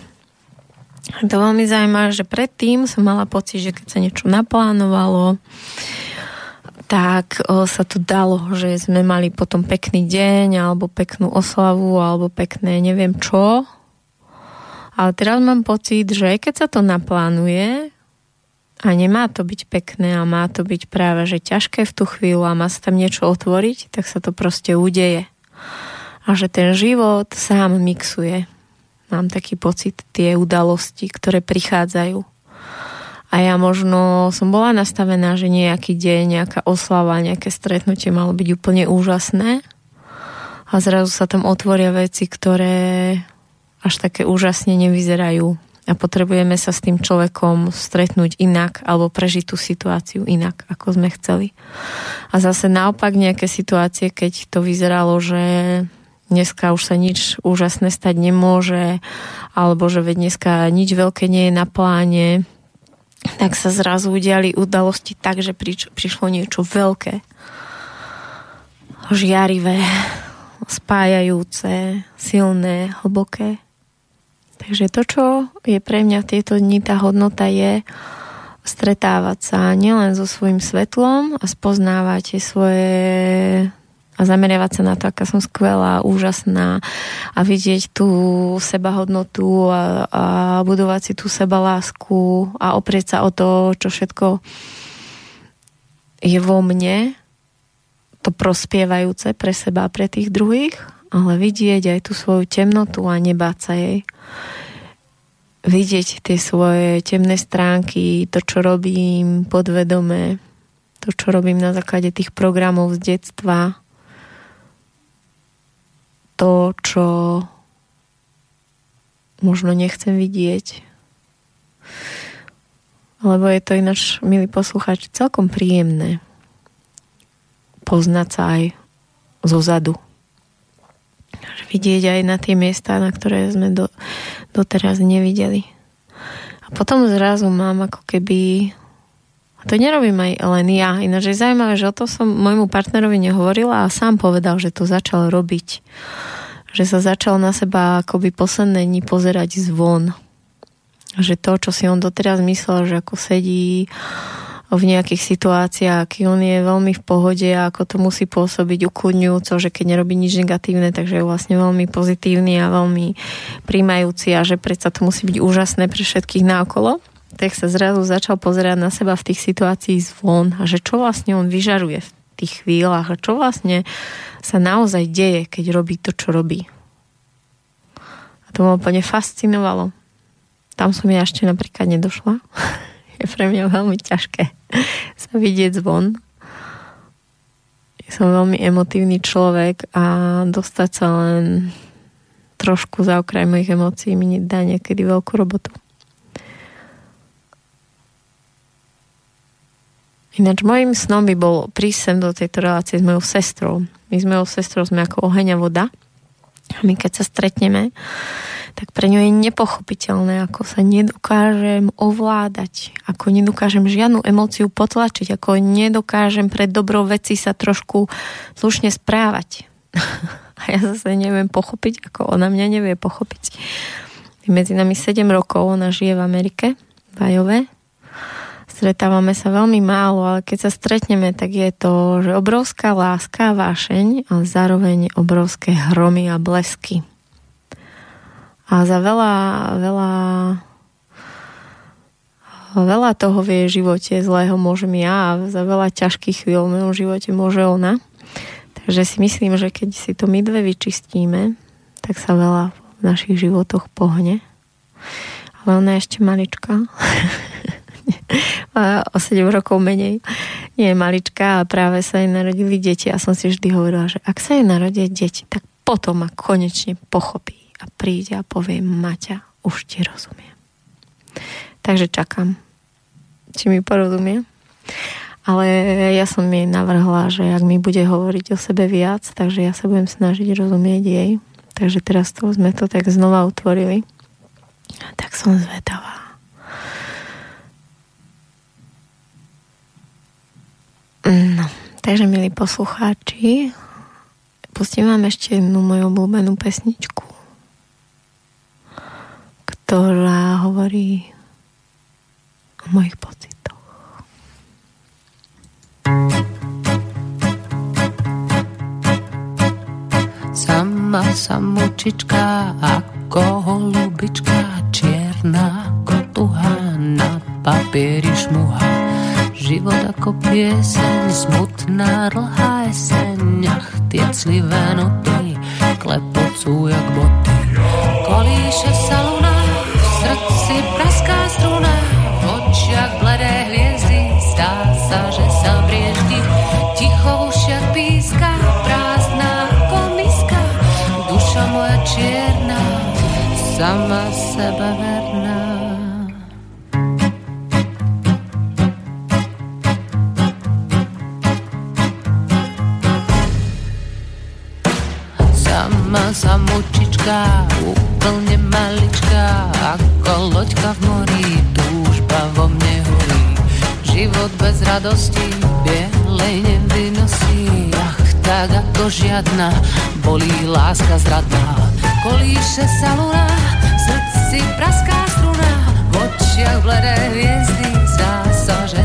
To veľmi zaujímavé, že predtým som mala pocit, že keď sa niečo naplánovalo, tak sa to dalo, že sme mali potom pekný deň, alebo peknú oslavu, alebo pekné neviem čo. Ale teraz mám pocit, že keď sa to naplánuje, a nemá to byť pekné a má to byť práve, že ťažké v tú chvíľu a má sa tam niečo otvoriť, tak sa to proste udeje. A že ten život sám mixuje. Mám taký pocit tie udalosti, ktoré prichádzajú. A ja možno som bola nastavená, že nejaký deň, nejaká oslava, nejaké stretnutie malo byť úplne úžasné. A zrazu sa tam otvoria veci, ktoré až také úžasne nevyzerajú a potrebujeme sa s tým človekom stretnúť inak alebo prežiť tú situáciu inak, ako sme chceli. A zase naopak nejaké situácie, keď to vyzeralo, že dneska už sa nič úžasné stať nemôže, alebo že veď dneska nič veľké nie je na pláne, tak sa zrazu udiali udalosti tak, že prišlo niečo veľké, žiarivé, spájajúce, silné, hlboké. Takže to, čo je pre mňa tieto dni tá hodnota je stretávať sa nielen so svojím svetlom a spoznávať tie svoje a zameriavať sa na to, aká som skvelá, úžasná a vidieť tú sebahodnotu a, a budovať si tú seba lásku a oprieť sa o to, čo všetko je vo mne, to prospievajúce pre seba a pre tých druhých, ale vidieť aj tú svoju temnotu a nebáť sa jej. Vidieť tie svoje temné stránky, to, čo robím podvedome, to, čo robím na základe tých programov z detstva, to, čo možno nechcem vidieť. Lebo je to ináč, milí poslucháči, celkom príjemné poznať sa aj zo zadu. Vidieť aj na tie miesta, na ktoré sme do, doteraz nevideli. A potom zrazu mám ako keby a to nerobím aj len ja. Ináč je zaujímavé, že o to som môjmu partnerovi nehovorila a sám povedal, že to začal robiť. Že sa začal na seba akoby posledné dní pozerať zvon. Že to, čo si on doteraz myslel, že ako sedí v nejakých situáciách, aký on je veľmi v pohode a ako to musí pôsobiť ukludňujúco, že keď nerobí nič negatívne, takže je vlastne veľmi pozitívny a veľmi príjmajúci a že predsa to musí byť úžasné pre všetkých náokolo tak sa zrazu začal pozerať na seba v tých situácií zvon a že čo vlastne on vyžaruje v tých chvíľach a čo vlastne sa naozaj deje, keď robí to, čo robí. A to ma úplne fascinovalo. Tam som ja ešte napríklad nedošla. (laughs) Je pre mňa veľmi ťažké (laughs) sa vidieť zvon. Som veľmi emotívny človek a dostať sa len trošku za okraj mojich emócií mi dá niekedy veľkú robotu. Ináč môjim snom by bol prísť sem do tejto relácie s mojou sestrou. My s mojou sestrou sme ako oheň a voda. A my keď sa stretneme, tak pre ňu je nepochopiteľné, ako sa nedokážem ovládať, ako nedokážem žiadnu emóciu potlačiť, ako nedokážem pre dobro veci sa trošku slušne správať. (laughs) A ja zase neviem pochopiť, ako ona mňa nevie pochopiť. Medzi nami 7 rokov, ona žije v Amerike, v Ajove, Stretávame sa veľmi málo, ale keď sa stretneme, tak je to, že obrovská láska, vášeň, ale zároveň obrovské hromy a blesky. A za veľa, veľa veľa toho v jej živote zlého môžem ja a za veľa ťažkých chvíľ v mojom živote môže ona. Takže si myslím, že keď si to my dve vyčistíme, tak sa veľa v našich životoch pohne. Ale ona je ešte (laughs) (laughs) malička. o 7 rokov menej. Nie je malička a práve sa jej narodili deti a som si vždy hovorila, že ak sa jej narodia deti, tak potom ma konečne pochopí a príde a povie Maťa, už ti rozumiem. Takže čakám, či mi porozumie. Ale ja som jej navrhla, že ak mi bude hovoriť o sebe viac, takže ja sa budem snažiť rozumieť jej. Takže teraz to sme to tak znova utvorili. Tak som zvedavá. No, takže milí poslucháči, pustím vám ešte jednu moju obľúbenú pesničku, ktorá hovorí o mojich pocitoch.
Sama samočička ako holubička čierna kotuha na papieri šmuha Život ako pieseň, smutná dlhá jeseň, ach tie clivé noty, klepocú jak boty. Kolíše sa luna, v srdci praská struna, v očiach bledé hviezdy, zdá sa, že sa brieždi, ticho v ušiach píska, prázdna komiska, duša moja čierna, sama sebe verná. Samočička, úplne malička, ako loďka v mori, túžba vo mne horí. Život bez radosti, bielej nevynosí, ach, tak ako žiadna, bolí láska zradná. Kolíše sa luna, srdci praská struna, v očiach bledé hviezdy, zdá sa, že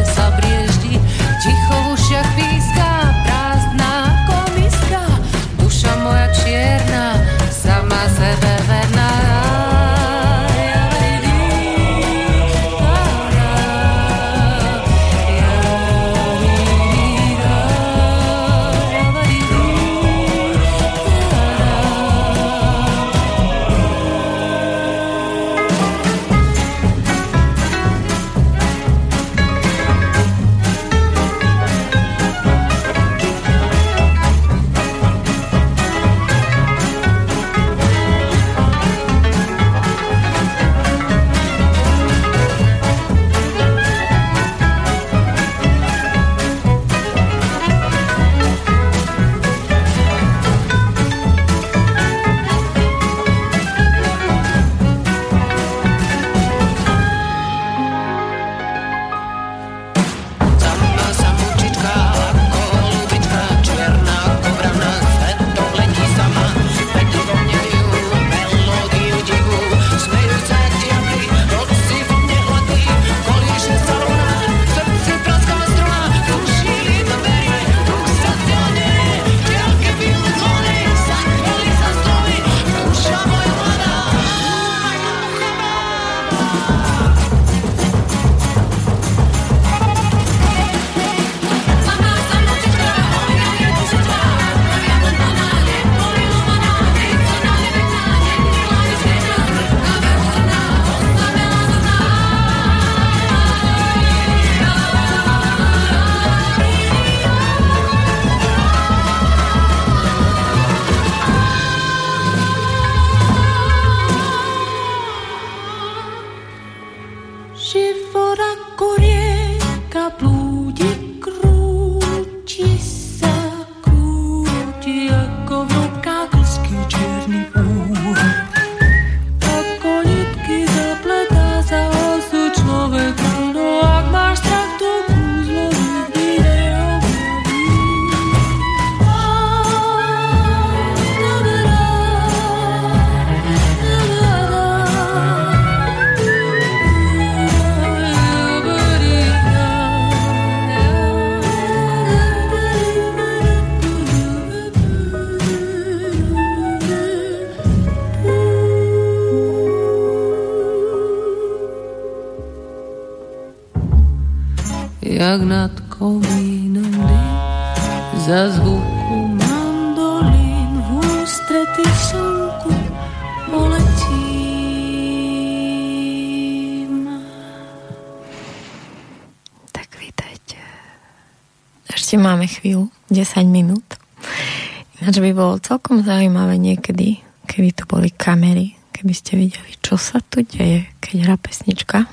bolo celkom zaujímavé niekedy, keby tu boli kamery, keby ste videli, čo sa tu deje, keď hrá pesnička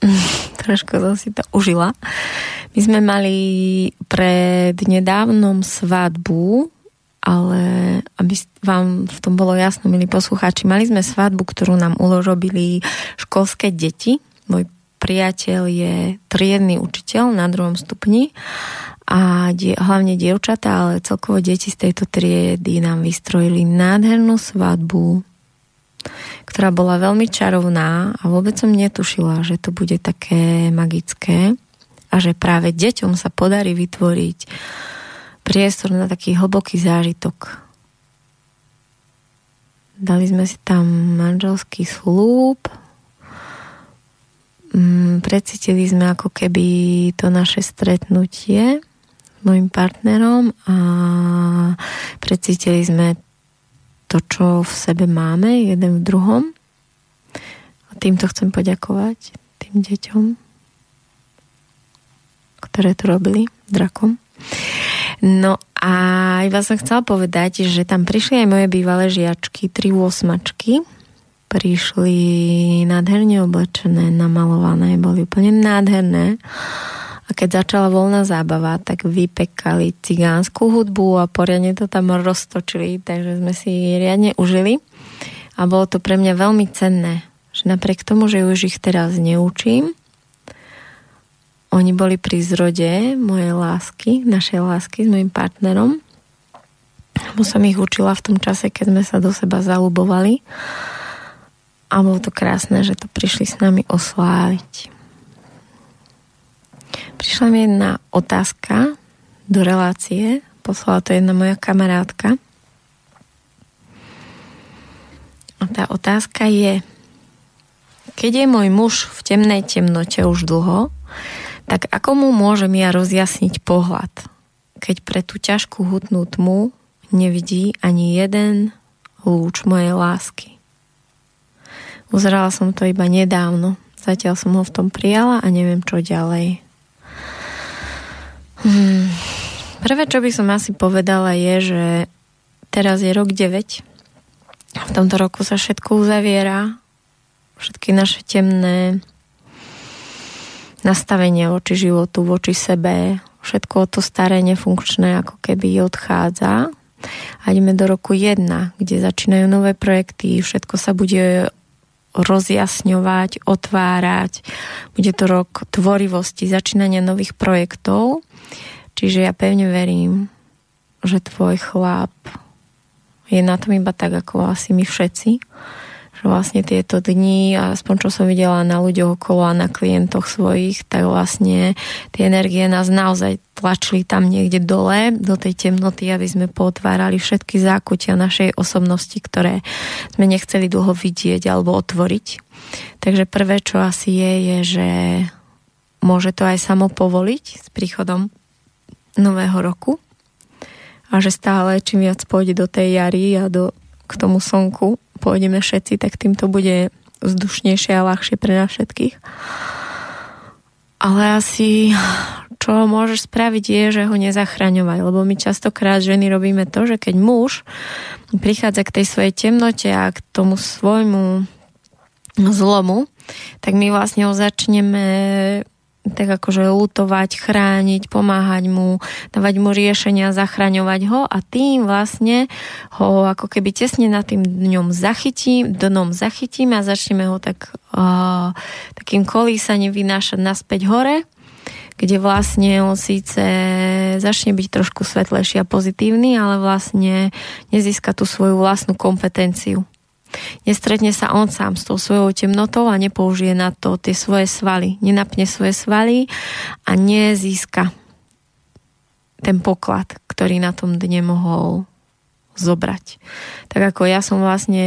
(laughs) trošku som si to užila. My sme mali pred nedávnom svadbu, ale aby vám v tom bolo jasno, milí poslucháči, mali sme svadbu, ktorú nám urobili školské deti. Môj priateľ je triedny učiteľ na druhom stupni a die, hlavne dievčatá, ale celkovo deti z tejto triedy nám vystrojili nádhernú svadbu ktorá bola veľmi čarovná a vôbec som netušila, že to bude také magické a že práve deťom sa podarí vytvoriť priestor na taký hlboký zážitok. Dali sme si tam manželský slúb, mm, precítili sme ako keby to naše stretnutie mojim partnerom a precítili sme to, čo v sebe máme, jeden v druhom. A týmto chcem poďakovať tým deťom, ktoré to robili drakom. No a iba som chcela povedať, že tam prišli aj moje bývalé žiačky, tri osmačky. Prišli nádherne oblečené, namalované, boli úplne nádherné. A keď začala voľná zábava, tak vypekali cigánsku hudbu a poriadne to tam roztočili, takže sme si riadne užili. A bolo to pre mňa veľmi cenné, že napriek tomu, že už ich teraz neučím, oni boli pri zrode mojej lásky, našej lásky s mojim partnerom. Lebo som ich učila v tom čase, keď sme sa do seba zalubovali. A bolo to krásne, že to prišli s nami osláviť. Prišla mi jedna otázka do relácie, poslala to jedna moja kamarátka. A tá otázka je, keď je môj muž v temnej temnote už dlho, tak ako mu môžem ja rozjasniť pohľad, keď pre tú ťažkú hutnú tmu nevidí ani jeden lúč mojej lásky. Uzerala som to iba nedávno, zatiaľ som ho v tom prijala a neviem čo ďalej. Hmm. Prvé, čo by som asi povedala je, že teraz je rok 9. V tomto roku sa všetko uzaviera. Všetky naše temné nastavenie voči životu, voči sebe, všetko to staré, nefunkčné ako keby odchádza. A ideme do roku 1, kde začínajú nové projekty, všetko sa bude rozjasňovať, otvárať. Bude to rok tvorivosti, začínania nových projektov Čiže ja pevne verím, že tvoj chlap je na tom iba tak, ako asi my všetci. Že vlastne tieto dni, aspoň čo som videla na ľuďoch okolo a na klientoch svojich, tak vlastne tie energie nás naozaj tlačili tam niekde dole, do tej temnoty, aby sme potvárali všetky zákutia našej osobnosti, ktoré sme nechceli dlho vidieť alebo otvoriť. Takže prvé, čo asi je, je, že môže to aj samo povoliť s príchodom nového roku a že stále čím viac pôjde do tej jary a do, k tomu slnku pôjdeme všetci, tak tým to bude vzdušnejšie a ľahšie pre nás všetkých. Ale asi čo môžeš spraviť je, že ho nezachraňovať, lebo my častokrát ženy robíme to, že keď muž prichádza k tej svojej temnote a k tomu svojmu zlomu, tak my vlastne ho začneme tak akože lutovať, chrániť, pomáhať mu, dávať mu riešenia, zachraňovať ho a tým vlastne ho ako keby tesne na tým dňom zachytím, dnom zachytím a začneme ho tak uh, takým kolísaním vynášať naspäť hore kde vlastne on síce začne byť trošku svetlejší a pozitívny, ale vlastne nezíska tú svoju vlastnú kompetenciu. Nestretne sa on sám s tou svojou temnotou a nepoužije na to tie svoje svaly. Nenapne svoje svaly a nezíska ten poklad, ktorý na tom dne mohol zobrať. Tak ako ja som vlastne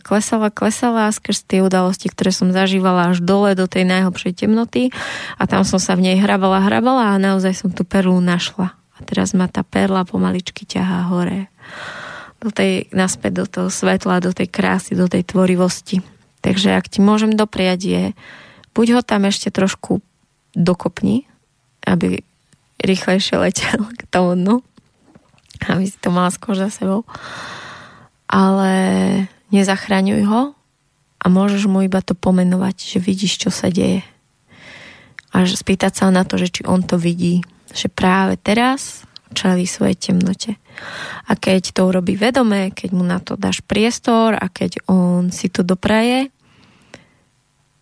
klesala, klesala skrz tie udalosti, ktoré som zažívala až dole do tej najhlbšej temnoty a tam som sa v nej hrabala, hrabala a naozaj som tú perlu našla. A teraz ma tá perla pomaličky ťahá hore do tej, naspäť do toho svetla, do tej krásy, do tej tvorivosti. Takže ak ti môžem dopriať je, buď ho tam ešte trošku dokopni, aby rýchlejšie letel k tomu dnu, aby si to mala skôr za sebou, ale nezachraňuj ho a môžeš mu iba to pomenovať, že vidíš, čo sa deje. A spýtať sa na to, že či on to vidí, že práve teraz čelí svojej temnote. A keď to urobí vedome, keď mu na to dáš priestor a keď on si to dopraje,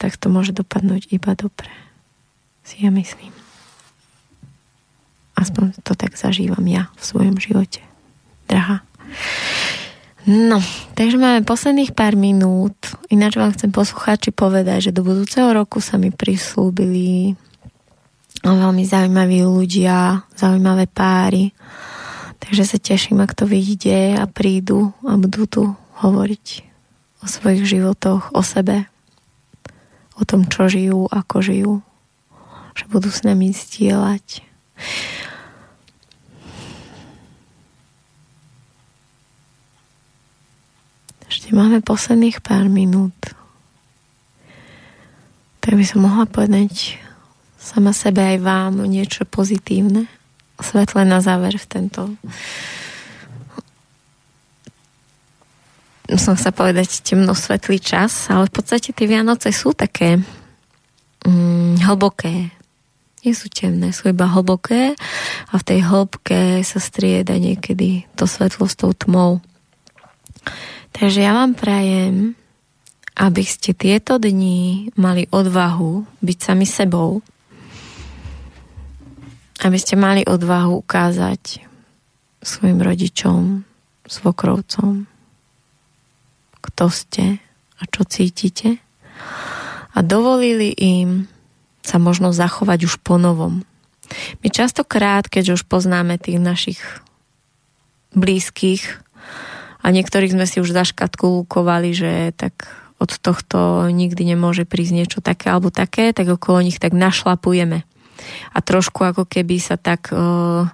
tak to môže dopadnúť iba dobre. Si ja myslím. Aspoň to tak zažívam ja v svojom živote. Drahá. No, takže máme posledných pár minút. Ináč vám chcem poslucháči povedať, že do budúceho roku sa mi prislúbili veľmi zaujímaví ľudia, zaujímavé páry. Takže sa teším, ak to vidíte a prídu a budú tu hovoriť o svojich životoch, o sebe, o tom, čo žijú, ako žijú, že budú s nami stielať. Ešte máme posledných pár minút. Tak by som mohla povedať sama sebe aj vám niečo pozitívne, svetlé na záver v tento som sa povedať temno svetlý čas, ale v podstate tie Vianoce sú také mm, hlboké. Nie sú temné, sú iba hlboké a v tej hĺbke sa strieda niekedy to svetlo s tou tmou. Takže ja vám prajem, aby ste tieto dni mali odvahu byť sami sebou, aby ste mali odvahu ukázať svojim rodičom, svokrovcom, kto ste a čo cítite a dovolili im sa možno zachovať už po novom. My častokrát, keď už poznáme tých našich blízkych a niektorých sme si už zaškatkulkovali, že tak od tohto nikdy nemôže prísť niečo také alebo také, tak okolo nich tak našlapujeme a trošku ako keby sa tak uh,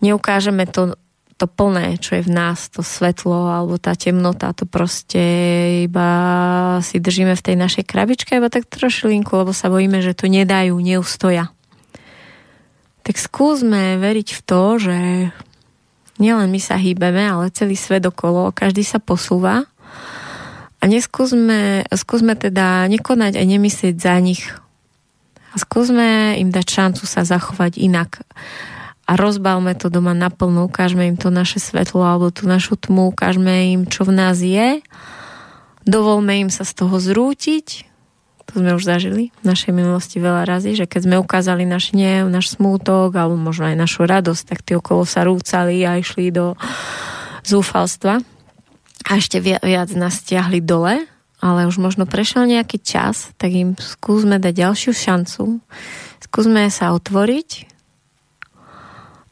neukážeme to, to plné, čo je v nás, to svetlo alebo tá temnota, to proste iba si držíme v tej našej krabičke iba tak trošilinku, lebo sa bojíme, že to nedajú, neustoja. Tak skúsme veriť v to, že nielen my sa hýbeme, ale celý svet okolo, každý sa posúva. A neskúsme, skúsme teda nekonať a nemyslieť za nich, a skúsme im dať šancu sa zachovať inak. A rozbavme to doma naplno, ukážme im to naše svetlo alebo tú našu tmu, ukážme im, čo v nás je. Dovolme im sa z toho zrútiť. To sme už zažili v našej minulosti veľa razy, že keď sme ukázali náš hnev, náš smútok alebo možno aj našu radosť, tak tí okolo sa rúcali a išli do zúfalstva a ešte viac nás stiahli dole ale už možno prešiel nejaký čas, tak im skúsme dať ďalšiu šancu. Skúsme sa otvoriť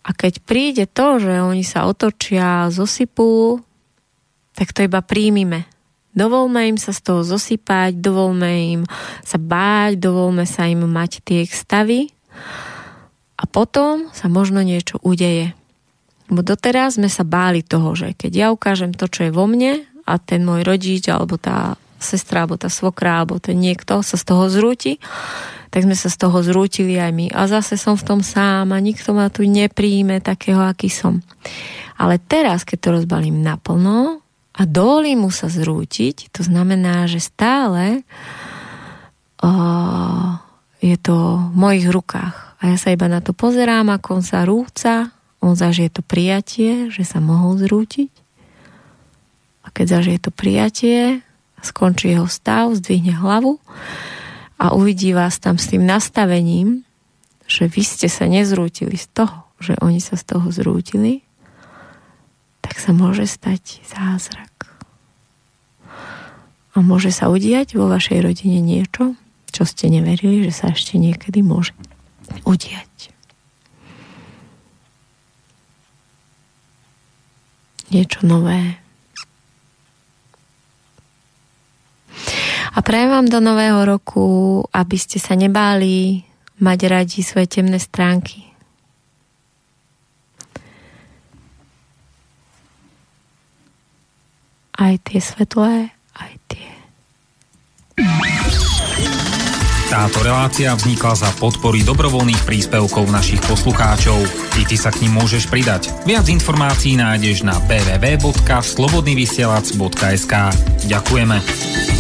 a keď príde to, že oni sa otočia, zosypú, tak to iba príjmime. Dovolme im sa z toho zosypať, dovolme im sa báť, dovolme sa im mať tie stavy a potom sa možno niečo udeje. Bo doteraz sme sa báli toho, že keď ja ukážem to, čo je vo mne a ten môj rodič alebo tá sestra, alebo tá svokra, alebo ten niekto sa z toho zrúti, tak sme sa z toho zrútili aj my. A zase som v tom sám a nikto ma tu nepríjme takého, aký som. Ale teraz, keď to rozbalím naplno, a dovolím mu sa zrútiť, to znamená, že stále to v mojich rukách. A ja sa iba na to pozerám, ako on sa rúca, on zažije to prijatie, že sa mohol zrútiť. A keď zažije to prijatie, skončí jeho stav, zdvihne hlavu a uvidí vás tam s tým nastavením, že vy ste sa nezrútili z toho, že oni sa z toho zrútili, tak sa môže stať zázrak. A môže sa udiať vo vašej rodine niečo, čo ste neverili, že sa ešte niekedy môže udiať. Niečo nové. A prajem vám do nového roku, aby ste sa nebáli mať radi svoje temné stránky. Aj tie svetlé, aj tie.
Táto relácia vznikla za podpory dobrovoľných príspevkov našich poslucháčov. I ty sa k ním môžeš pridať. Viac informácií nájdeš na www.slobodnyvysielac.sk Ďakujeme.